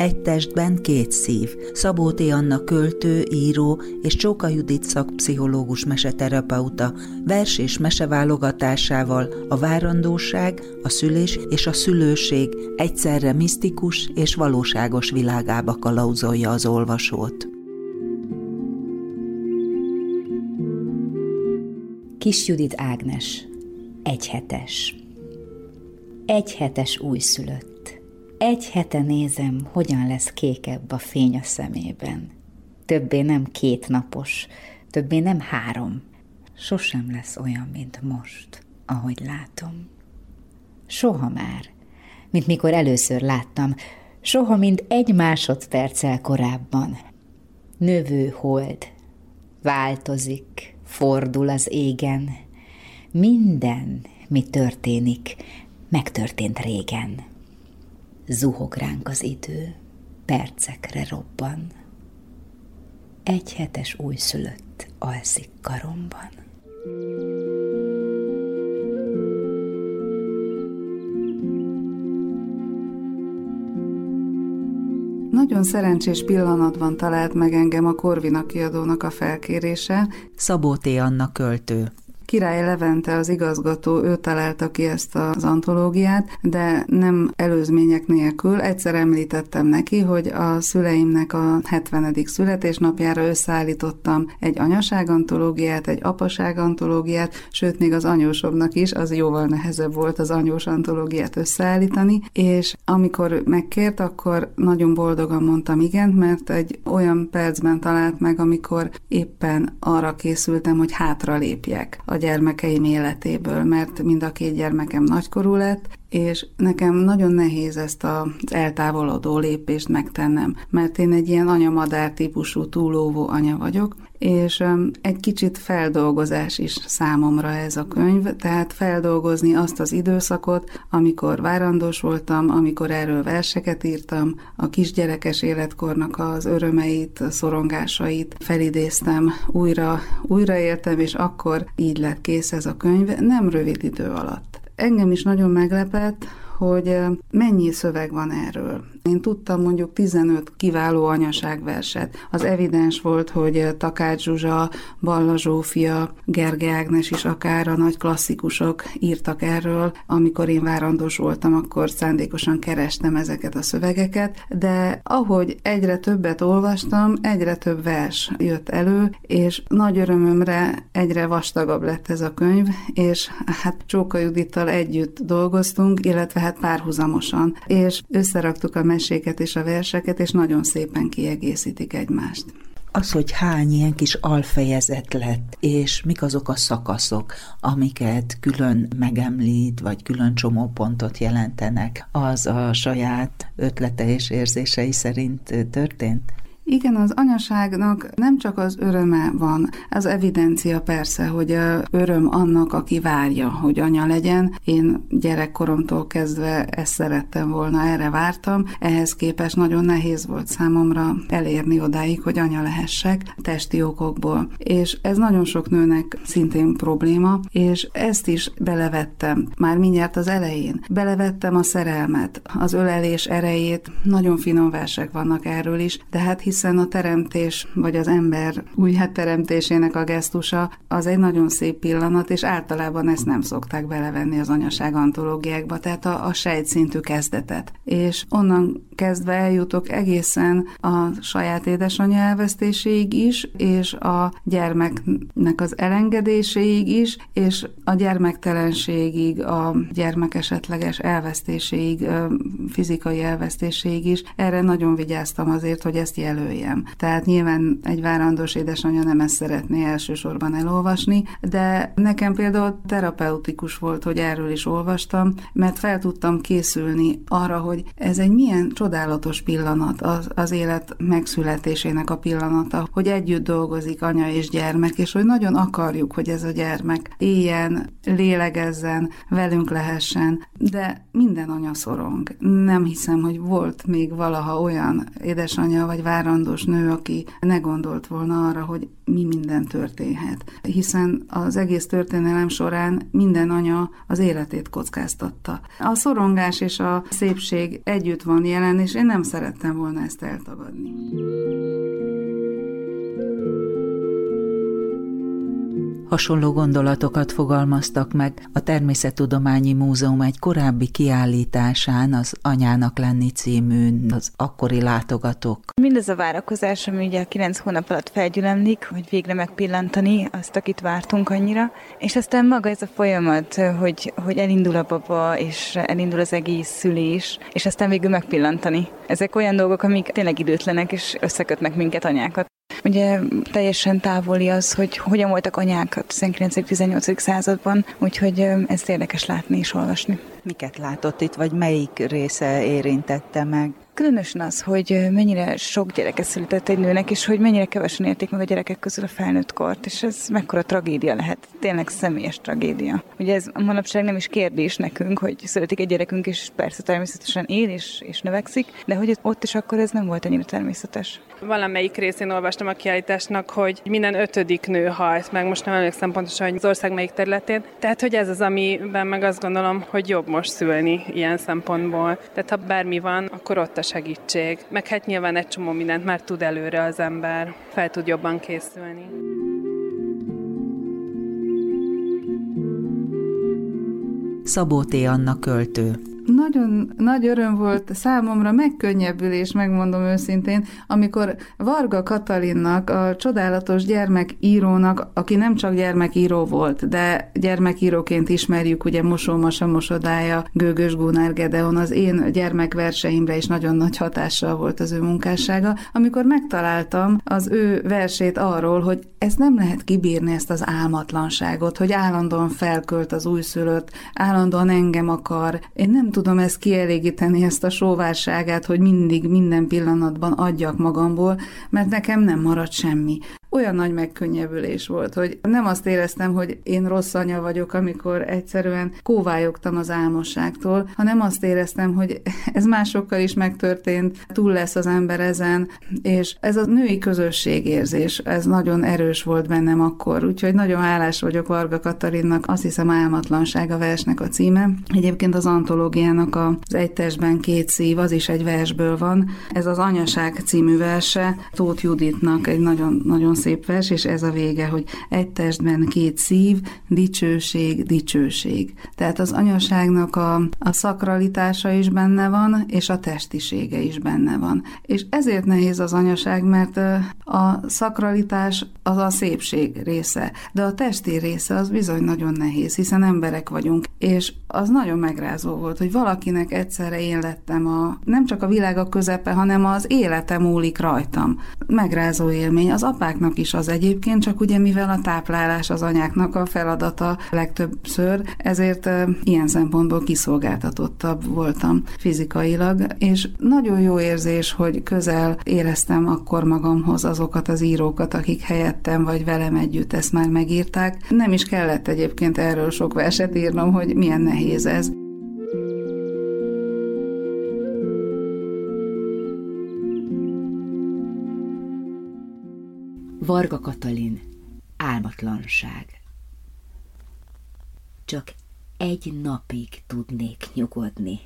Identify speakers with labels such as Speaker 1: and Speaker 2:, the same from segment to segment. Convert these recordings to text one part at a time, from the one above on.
Speaker 1: Egy testben két szív. Szabó T. Anna költő, író és Csóka Judit szakpszichológus meseterapeuta vers és meseválogatásával a várandóság, a szülés és a szülőség egyszerre misztikus és valóságos világába kalauzolja az olvasót.
Speaker 2: Kis Judit Ágnes, egyhetes. Egyhetes újszülött egy hete nézem, hogyan lesz kékebb a fény a szemében. Többé nem két napos, többé nem három. Sosem lesz olyan, mint most, ahogy látom. Soha már, mint mikor először láttam, soha, mint egy másodperccel korábban. Növő hold, változik, fordul az égen. Minden, mi történik, megtörtént régen zuhog ránk az idő, percekre robban. Egy hetes újszülött alszik karomban.
Speaker 3: Nagyon szerencsés pillanatban talált meg engem a Korvina kiadónak a felkérése.
Speaker 1: Szabó T. Anna költő.
Speaker 3: Király Levente az igazgató, ő találta ki ezt az antológiát, de nem előzmények nélkül. Egyszer említettem neki, hogy a szüleimnek a 70. születésnapjára összeállítottam egy anyaság antológiát, egy apaság antológiát, sőt még az anyósomnak is, az jóval nehezebb volt az anyós antológiát összeállítani, és amikor megkért, akkor nagyon boldogan mondtam igen, mert egy olyan percben talált meg, amikor éppen arra készültem, hogy hátra lépjek a gyermekeim életéből, mert mind a két gyermekem nagykorú lett, és nekem nagyon nehéz ezt az eltávolodó lépést megtennem, mert én egy ilyen anyamadár típusú túlóvó anya vagyok, és egy kicsit feldolgozás is számomra ez a könyv, tehát feldolgozni azt az időszakot, amikor várandós voltam, amikor erről verseket írtam, a kisgyerekes életkornak az örömeit, szorongásait felidéztem, újra, újra éltem, és akkor így lett kész ez a könyv, nem rövid idő alatt. Engem is nagyon meglepett, hogy mennyi szöveg van erről. Én tudtam mondjuk 15 kiváló anyaságverset. Az evidens volt, hogy Takács Zsuzsa, Balla Zsófia, Gerge Ágnes is akár a nagy klasszikusok írtak erről. Amikor én várandós voltam, akkor szándékosan kerestem ezeket a szövegeket, de ahogy egyre többet olvastam, egyre több vers jött elő, és nagy örömömre egyre vastagabb lett ez a könyv, és hát Csóka Judittal együtt dolgoztunk, illetve hát párhuzamosan, és összeraktuk a meséket és a verseket, és nagyon szépen kiegészítik egymást.
Speaker 1: Az, hogy hány ilyen kis alfejezet lett, és mik azok a szakaszok, amiket külön megemlít, vagy külön csomópontot jelentenek, az a saját ötlete és érzései szerint történt?
Speaker 3: Igen, az anyaságnak nem csak az öröme van, az evidencia persze, hogy a öröm annak, aki várja, hogy anya legyen. Én gyerekkoromtól kezdve ezt szerettem volna, erre vártam. Ehhez képest nagyon nehéz volt számomra elérni odáig, hogy anya lehessek testi okokból. És ez nagyon sok nőnek szintén probléma, és ezt is belevettem már mindjárt az elején. Belevettem a szerelmet, az ölelés erejét, nagyon finom versek vannak erről is, de hát hisz hiszen a teremtés, vagy az ember újját teremtésének a gesztusa, az egy nagyon szép pillanat, és általában ezt nem szokták belevenni az anyaság antológiákba, tehát a, a sejtszintű kezdetet. És onnan kezdve eljutok egészen a saját édesanyja elvesztéséig is, és a gyermeknek az elengedéséig is, és a gyermektelenségig, a gyermek esetleges elvesztéséig, fizikai elvesztéséig is. Erre nagyon vigyáztam azért, hogy ezt jelöl jöjjem. Tehát nyilván egy várandós édesanyja nem ezt szeretné elsősorban elolvasni, de nekem például terapeutikus volt, hogy erről is olvastam, mert fel tudtam készülni arra, hogy ez egy milyen csodálatos pillanat az, az élet megszületésének a pillanata, hogy együtt dolgozik anya és gyermek, és hogy nagyon akarjuk, hogy ez a gyermek éljen, lélegezzen, velünk lehessen, de minden anya szorong. Nem hiszem, hogy volt még valaha olyan édesanyja vagy várandós nő, aki ne gondolt volna arra, hogy mi minden történhet. Hiszen az egész történelem során minden anya az életét kockáztatta. A szorongás és a szépség együtt van jelen, és én nem szerettem volna ezt eltagadni.
Speaker 1: Hasonló gondolatokat fogalmaztak meg a Természettudományi Múzeum egy korábbi kiállításán, az Anyának lenni című az akkori látogatók.
Speaker 4: Mindez a várakozás, ami ugye a kilenc hónap alatt felgyülemlik, hogy végre megpillantani azt, akit vártunk annyira, és aztán maga ez a folyamat, hogy, hogy elindul a baba, és elindul az egész szülés, és aztán végül megpillantani. Ezek olyan dolgok, amik tényleg időtlenek, és összekötnek minket anyákat. Ugye teljesen távoli az, hogy hogyan voltak anyák a 19-18. században, úgyhogy ez érdekes látni és olvasni.
Speaker 5: Miket látott itt, vagy melyik része érintette meg?
Speaker 4: Különösen az, hogy mennyire sok gyereke született egy nőnek, és hogy mennyire kevesen érték meg a gyerekek közül a felnőtt kort, és ez mekkora tragédia lehet, tényleg személyes tragédia. Ugye ez manapság nem is kérdés nekünk, hogy születik egy gyerekünk, és persze természetesen él és, és növekszik, de hogy ott is akkor ez nem volt annyira természetes.
Speaker 6: Valamelyik részén olvastam a kiállításnak, hogy minden ötödik nő halt meg, most nem emlékszem pontosan, hogy az ország melyik területén. Tehát, hogy ez az, amiben meg azt gondolom, hogy jobb most szülni ilyen szempontból. Tehát ha bármi van, akkor ott a segítség. Meg hát nyilván egy csomó mindent már tud előre az ember, fel tud jobban készülni.
Speaker 1: Szabó T. Anna költő
Speaker 3: nagyon nagy öröm volt számomra, megkönnyebbülés, megmondom őszintén, amikor Varga Katalinnak, a csodálatos gyermekírónak, aki nem csak gyermekíró volt, de gyermekíróként ismerjük, ugye Mosómasa Mosodája, Gőgös Gunár Gedeon, az én gyermekverseimre is nagyon nagy hatással volt az ő munkássága, amikor megtaláltam az ő versét arról, hogy ezt nem lehet kibírni, ezt az álmatlanságot, hogy állandóan felkölt az újszülött, állandóan engem akar. Én nem tudom ezt kielégíteni, ezt a sóvárságát, hogy mindig, minden pillanatban adjak magamból, mert nekem nem marad semmi olyan nagy megkönnyebbülés volt, hogy nem azt éreztem, hogy én rossz anya vagyok, amikor egyszerűen kóvályogtam az álmosságtól, hanem azt éreztem, hogy ez másokkal is megtörtént, túl lesz az ember ezen, és ez a női közösségérzés, ez nagyon erős volt bennem akkor, úgyhogy nagyon hálás vagyok Varga Katalinnak, azt hiszem álmatlanság a versnek a címe. Egyébként az antológiának az Egy testben két szív, az is egy versből van. Ez az Anyaság című verse Tóth Juditnak egy nagyon, nagyon szép vers, és ez a vége, hogy egy testben két szív, dicsőség, dicsőség. Tehát az anyaságnak a, a szakralitása is benne van, és a testisége is benne van. És ezért nehéz az anyaság, mert a szakralitás az a szépség része, de a testi része az bizony nagyon nehéz, hiszen emberek vagyunk, és az nagyon megrázó volt, hogy valakinek egyszerre én lettem a, nem csak a világ a közepe, hanem az életem múlik rajtam. Megrázó élmény. Az apáknak anyáknak is az egyébként, csak ugye mivel a táplálás az anyáknak a feladata legtöbbször, ezért ilyen szempontból kiszolgáltatottabb voltam fizikailag, és nagyon jó érzés, hogy közel éreztem akkor magamhoz azokat az írókat, akik helyettem vagy velem együtt ezt már megírták. Nem is kellett egyébként erről sok verset írnom, hogy milyen nehéz ez.
Speaker 2: Varga Katalin, álmatlanság. Csak egy napig tudnék nyugodni,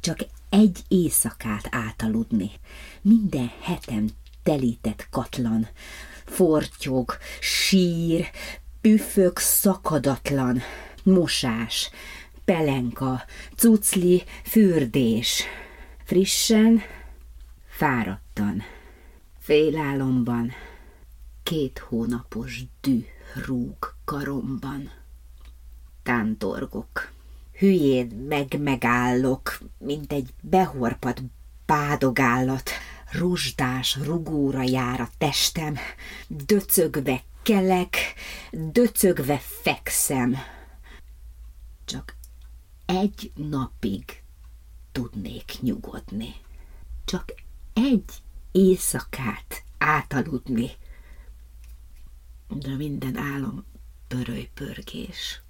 Speaker 2: csak egy éjszakát átaludni. Minden hetem telített katlan, fortyog, sír, püfök szakadatlan, mosás, pelenka, cucli, fürdés. Frissen, fáradtan, félálomban, két hónapos dű rúg karomban. Tántorgok. Hülyén meg megállok, mint egy behorpat bádogállat. Rozsdás rugóra jár a testem, döcögve kelek, döcögve fekszem. Csak egy napig tudnék nyugodni. Csak egy éjszakát átaludni. De minden álom pöröly-pörgés.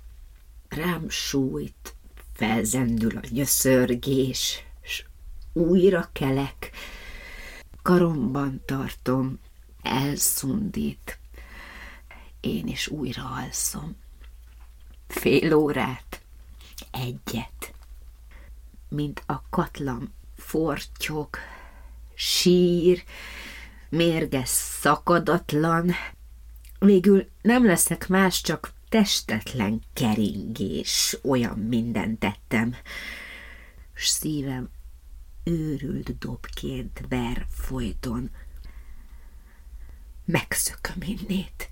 Speaker 2: Rám sújt, felzendül a nyöszörgés, s újra kelek, karomban tartom, elszundít. Én is újra alszom. Fél órát, egyet, mint a katlam fortyog, sír, mérges szakadatlan, végül nem leszek más, csak testetlen keringés, olyan mindent tettem, s szívem őrült dobként ver folyton. Megszököm innét,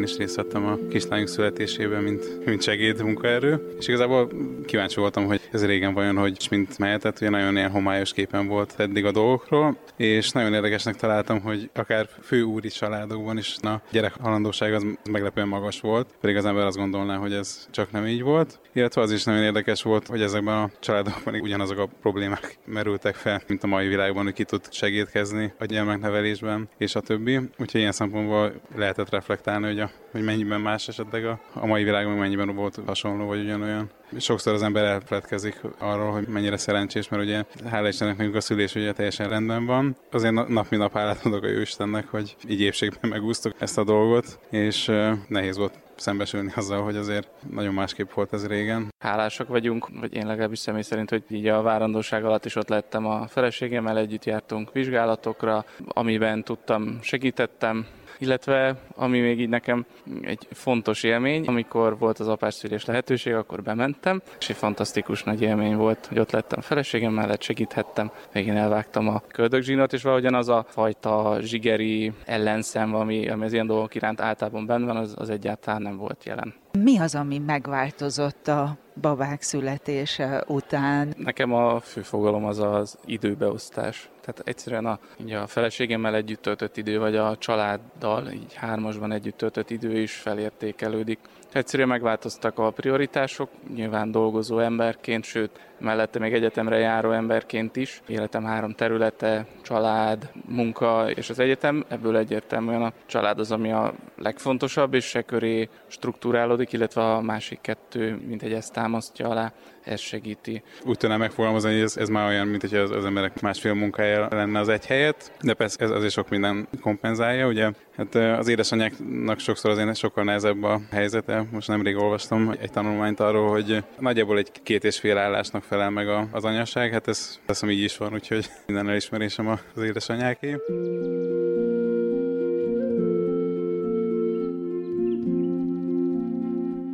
Speaker 7: Én is részt vettem a kislányunk születésében, mint, mint segéd munkaerő, és igazából kíváncsi voltam, hogy ez régen vajon, hogy mint mehetett, ugye nagyon ilyen homályos képen volt eddig a dolgokról, és nagyon érdekesnek találtam, hogy akár főúri családokban is a gyerek halandóság az meglepően magas volt, pedig az ember azt gondolná, hogy ez csak nem így volt. Illetve az is nagyon érdekes volt, hogy ezekben a családokban ugyanazok a problémák merültek fel, mint a mai világban, hogy ki tud segítkezni a gyermeknevelésben, és a többi. Úgyhogy ilyen szempontból lehetett reflektálni, hogy, a, hogy mennyiben más esetleg a, a mai világban mennyiben volt hasonló vagy ugyanolyan. Sokszor az ember elfeledkezik arról, hogy mennyire szerencsés, mert ugye hála Istennek nekünk a szülés ugye teljesen rendben van. Azért nap mint nap hálát adok a Jóistennek, hogy így épségben megúsztok ezt a dolgot, és nehéz volt szembesülni azzal, hogy azért nagyon másképp volt ez régen.
Speaker 8: Hálásak vagyunk, vagy én legalábbis személy szerint, hogy így a várandóság alatt is ott lettem a feleségemmel, együtt jártunk vizsgálatokra, amiben tudtam, segítettem, illetve ami még így nekem egy fontos élmény, amikor volt az apásszülés lehetőség, akkor bementem, és egy fantasztikus nagy élmény volt, hogy ott lettem feleségem mellett, segíthettem, végén elvágtam a köldögzsinot, és valahogyan az a fajta zsigeri ellenszem, ami, ami az ilyen dolgok iránt általában benne van, az, az egyáltalán nem volt jelen.
Speaker 5: Mi az, ami megváltozott a babák születése után?
Speaker 8: Nekem a fő fogalom az az időbeosztás. Tehát egyszerűen a, így a feleségemmel együtt töltött idő, vagy a családdal, így hármasban együtt töltött idő is felértékelődik. Egyszerűen megváltoztak a prioritások, nyilván dolgozó emberként, sőt, mellette még egyetemre járó emberként is. Életem három területe, család, munka és az egyetem, ebből egyértelműen a család az, ami a legfontosabb, és se köré struktúrálódik, illetve a másik kettő, mint egy ezt támasztja alá, ez segíti.
Speaker 7: Úgy tudnám megfogalmazni, hogy ez, ez már olyan, mint hogy az, az emberek másfél munkája lenne az egy helyet, de persze ez azért sok minden kompenzálja, ugye Hát az édesanyáknak sokszor azért sokkal nehezebb a helyzete. Most nemrég olvastam egy tanulmányt arról, hogy nagyjából egy két és fél állásnak felel meg az anyaság. Hát ez azt így is van, úgyhogy minden elismerésem az édesanyáké.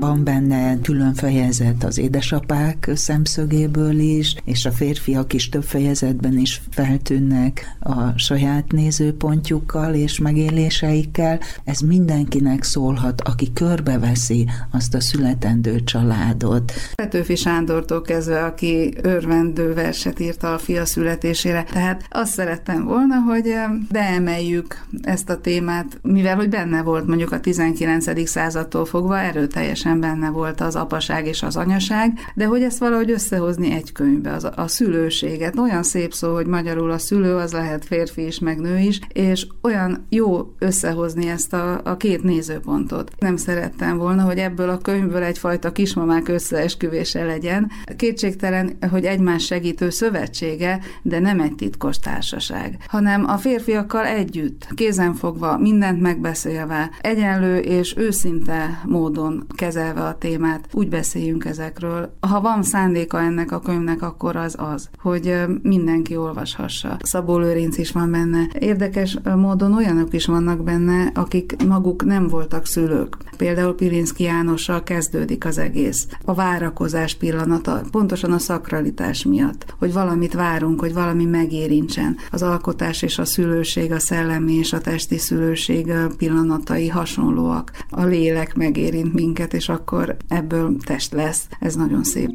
Speaker 1: Van benne külön fejezet az édesapák szemszögéből is, és a férfiak is több fejezetben is feltűnnek a saját nézőpontjukkal és megéléseikkel. Ez mindenkinek szólhat, aki körbeveszi azt a születendő családot.
Speaker 3: Petőfi Sándortól kezdve, aki örvendő verset írta a fia születésére. Tehát azt szerettem volna, hogy beemeljük ezt a témát, mivel hogy benne volt mondjuk a 19. századtól fogva erőteljesen teljesen benne volt az apaság és az anyaság, de hogy ezt valahogy összehozni egy könyvbe, az, a szülőséget. Olyan szép szó, hogy magyarul a szülő az lehet férfi is, meg nő is, és olyan jó összehozni ezt a, a két nézőpontot. Nem szerettem volna, hogy ebből a könyvből egyfajta kismamák összeesküvése legyen. Kétségtelen, hogy egymás segítő szövetsége, de nem egy titkos társaság, hanem a férfiakkal együtt, kézenfogva, mindent megbeszélve, egyenlő és őszinte módon kezel kezelve a témát, úgy beszéljünk ezekről. Ha van szándéka ennek a könyvnek, akkor az az, hogy mindenki olvashassa. Szabó Lőrinc is van benne. Érdekes módon olyanok is vannak benne, akik maguk nem voltak szülők. Például Pilinszki Jánossal kezdődik az egész. A várakozás pillanata, pontosan a szakralitás miatt, hogy valamit várunk, hogy valami megérintsen. Az alkotás és a szülőség, a szellemi és a testi szülőség pillanatai hasonlóak. A lélek megérint minket, és akkor ebből test lesz. Ez nagyon szép.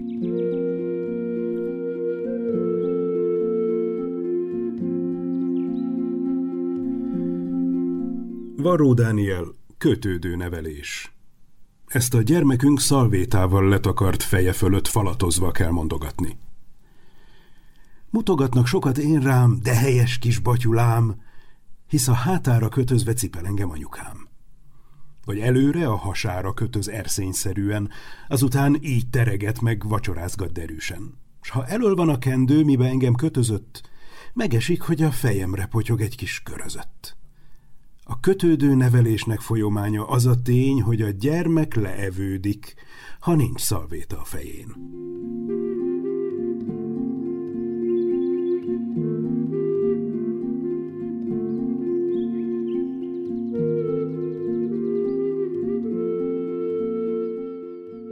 Speaker 9: Varó Dániel, kötődő nevelés. Ezt a gyermekünk szalvétával letakart feje fölött falatozva kell mondogatni. Mutogatnak sokat én rám, de helyes kis batyulám, hisz a hátára kötözve cipel engem anyukám. Vagy előre a hasára kötöz erszényszerűen, azután így tereget meg vacsorázgat derűsen. S ha elől van a kendő, mibe engem kötözött, megesik, hogy a fejemre potyog egy kis körözött. A kötődő nevelésnek folyománya az a tény, hogy a gyermek leevődik, ha nincs szalvéta a fején.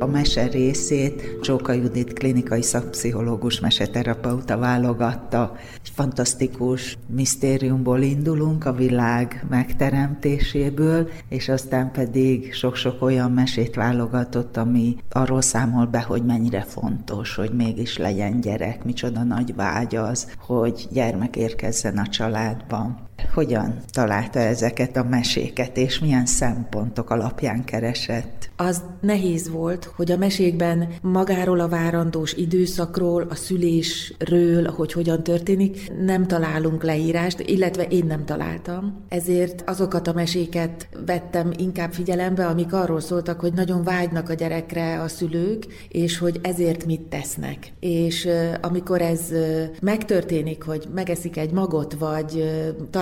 Speaker 1: A mese részét Csóka Judit klinikai szakpszichológus meseterapeuta válogatta. Fantasztikus misztériumból indulunk, a világ megteremtéséből, és aztán pedig sok-sok olyan mesét válogatott, ami arról számol be, hogy mennyire fontos, hogy mégis legyen gyerek, micsoda nagy vágy az, hogy gyermek érkezzen a családban. Hogyan találta ezeket a meséket, és milyen szempontok alapján keresett?
Speaker 10: Az nehéz volt, hogy a mesékben magáról a várandós időszakról, a szülésről, hogy hogyan történik, nem találunk leírást, illetve én nem találtam. Ezért azokat a meséket vettem inkább figyelembe, amik arról szóltak, hogy nagyon vágynak a gyerekre a szülők, és hogy ezért mit tesznek. És amikor ez megtörténik, hogy megeszik egy magot, vagy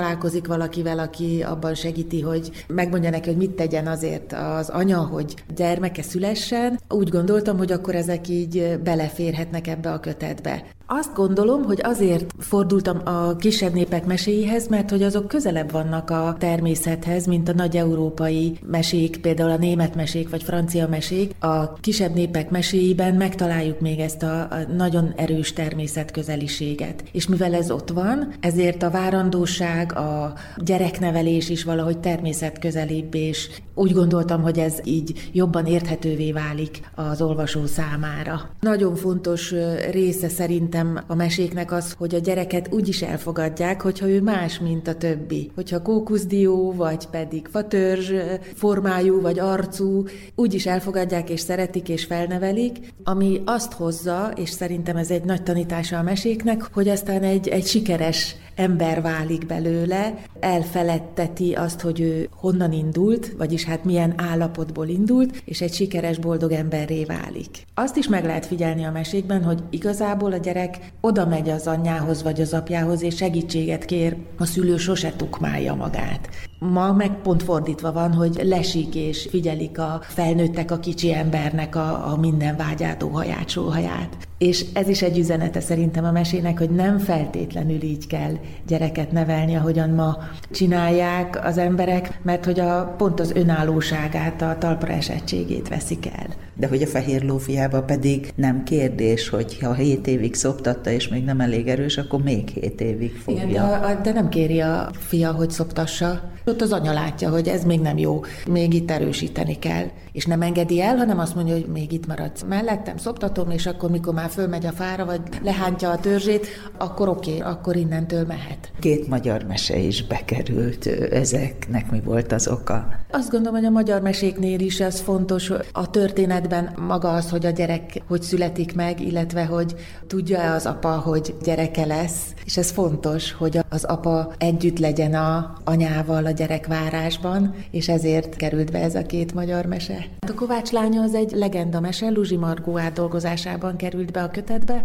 Speaker 10: találkozik valakivel, aki abban segíti, hogy megmondja neki, hogy mit tegyen azért az anya, hogy gyermeke szülessen, úgy gondoltam, hogy akkor ezek így beleférhetnek ebbe a kötetbe. Azt gondolom, hogy azért fordultam a kisebb népek meséihez, mert hogy azok közelebb vannak a természethez, mint a nagy európai mesék, például a német mesék vagy francia mesék. A kisebb népek meséiben megtaláljuk még ezt a, nagyon erős természetközeliséget. És mivel ez ott van, ezért a várandóság, a gyereknevelés is valahogy természetközelibb, és úgy gondoltam, hogy ez így jobban érthetővé válik az olvasó számára. Nagyon fontos része szerintem a meséknek az, hogy a gyereket úgy is elfogadják, hogyha ő más, mint a többi. Hogyha kókuszdió, vagy pedig fatörzs formájú, vagy arcú, úgy is elfogadják és szeretik és felnevelik, ami azt hozza, és szerintem ez egy nagy tanítása a meséknek, hogy aztán egy, egy sikeres ember válik belőle, elfeledteti azt, hogy ő honnan indult, vagyis hát milyen állapotból indult, és egy sikeres, boldog emberré válik. Azt is meg lehet figyelni a mesékben, hogy igazából a gyerek oda megy az anyjához vagy az apjához, és segítséget kér, a szülő sose tukmálja magát. Ma meg pont fordítva van, hogy lesik és figyelik a felnőttek a kicsi embernek a, a minden vágyátó haját, sóhaját. És ez is egy üzenete szerintem a mesének, hogy nem feltétlenül így kell gyereket nevelni, ahogyan ma csinálják az emberek, mert hogy a, pont az önállóságát, a talpra esettségét veszik el.
Speaker 1: De hogy a fehér lófiába pedig nem kérdés, hogy ha 7 évig szoptatta, és még nem elég erős, akkor még 7 évig fogja. Igen,
Speaker 10: de, a, de nem kéri a fia, hogy szoptassa. Ott az anya látja, hogy ez még nem jó, még itt erősíteni kell. És nem engedi el, hanem azt mondja, hogy még itt maradsz mellettem, szoptatom, és akkor, mikor már fölmegy a fára, vagy lehántja a törzsét, akkor oké, okay, akkor innentől mehet.
Speaker 1: Két magyar mese is bekerült, ezeknek mi volt az oka?
Speaker 10: Azt gondolom, hogy a magyar meséknél is ez fontos, a történetben maga az, hogy a gyerek hogy születik meg, illetve hogy tudja-e az apa, hogy gyereke lesz, és ez fontos, hogy az apa együtt legyen a anyával a gyerekvárásban, és ezért került be ez a két magyar mese. A Kovács lánya az egy legenda mese, Luzsi Margó átdolgozásában került be a kötetbe,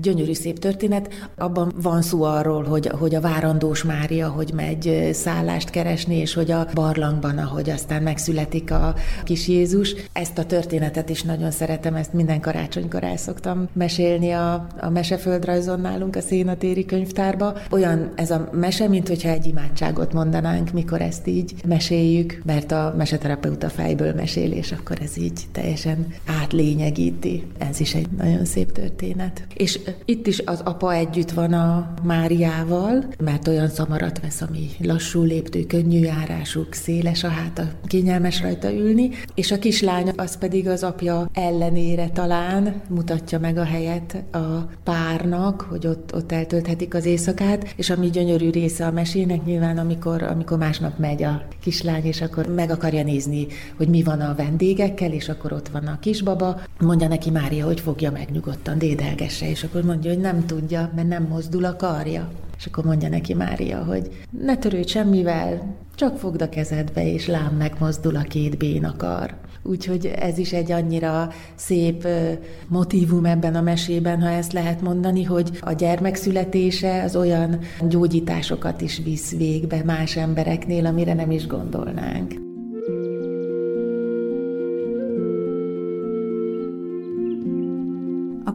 Speaker 10: gyönyörű szép történet. Abban van szó arról, hogy, hogy a várandós Mária, hogy megy szállást keresni, és hogy a barlangban, ahogy aztán megszületik a kis Jézus. Ezt a történetet is nagyon szeretem, ezt minden karácsonykor el szoktam mesélni a, a meseföldrajzon nálunk a Szénatéri könyvtárba. Olyan ez a mese, mint hogyha egy imádságot mondanánk, mikor ezt így meséljük, mert a meseterapeuta fejből mesél, és akkor ez így teljesen átlényegíti. Ez is egy nagyon szép történet. És itt is az apa együtt van a Máriával, mert olyan szamarat vesz, ami lassú léptő, könnyű járásuk, széles a háta, kényelmes rajta ülni, és a kislány az pedig az apja ellenére talán mutatja meg a helyet a párnak, hogy ott, ott eltölthetik az éjszakát, és ami gyönyörű része a mesének nyilván, amikor, amikor másnap megy a kislány, és akkor meg akarja nézni, hogy mi van a vendégekkel, és akkor ott van a kisbaba, mondja neki Mária, hogy fogja meg nyugodtan, dédelgesse, és akkor mondja, hogy nem tudja, mert nem mozdul a karja. És akkor mondja neki Mária, hogy ne törődj semmivel, csak fogd a kezedbe, és lám megmozdul a két bénakar. Úgyhogy ez is egy annyira szép motívum ebben a mesében, ha ezt lehet mondani, hogy a gyermek születése az olyan gyógyításokat is visz végbe más embereknél, amire nem is gondolnánk.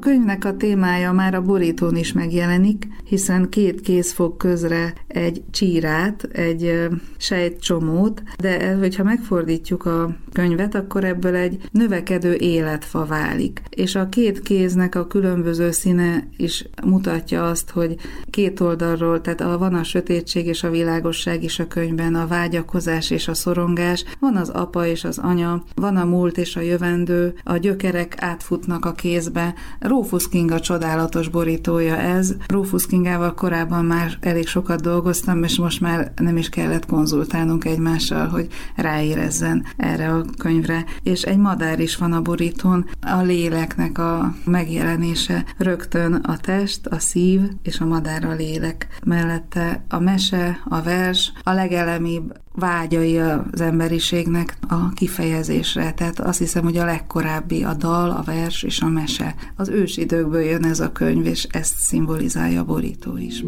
Speaker 3: Könyvnek a témája már a borítón is megjelenik, hiszen két kéz fog közre egy csírát, egy sejtcsomót, de hogyha megfordítjuk a könyvet, akkor ebből egy növekedő életfa válik. És a két kéznek a különböző színe is mutatja azt, hogy két oldalról, tehát a, van a sötétség és a világosság is a könyvben, a vágyakozás és a szorongás, van az apa és az anya, van a múlt és a jövendő, a gyökerek átfutnak a kézbe, Rufus King a csodálatos borítója ez. Rufus Kingával korábban már elég sokat dolgoztam, és most már nem is kellett konzultálnunk egymással, hogy ráérezzen erre a könyvre. És egy madár is van a borítón, a léleknek a megjelenése. Rögtön a test, a szív és a madár a lélek. Mellette a mese, a vers, a legelemibb vágyai az emberiségnek a kifejezésre. Tehát azt hiszem, hogy a legkorábbi a dal, a vers és a mese. Az ősidőkből jön ez a könyv, és ezt szimbolizálja a borító is.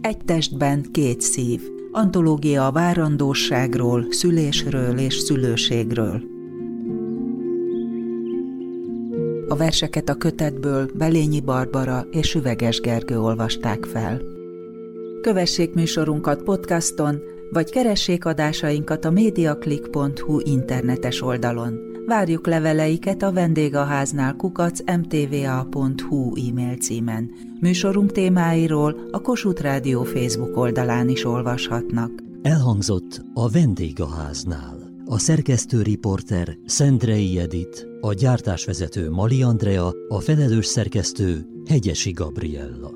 Speaker 1: Egy testben két szív. Antológia a várandóságról, szülésről és szülőségről. A verseket a kötetből Belényi Barbara és Üveges Gergő olvasták fel. Kövessék műsorunkat podcaston, vagy keressék adásainkat a mediaclick.hu internetes oldalon. Várjuk leveleiket a vendégháznál kukac mtva.hu e-mail címen. Műsorunk témáiról a Kossuth Rádió Facebook oldalán is olvashatnak.
Speaker 11: Elhangzott a vendégháznál. A szerkesztő riporter Szendrei Edit, a gyártásvezető Mali Andrea, a felelős szerkesztő Hegyesi Gabriella.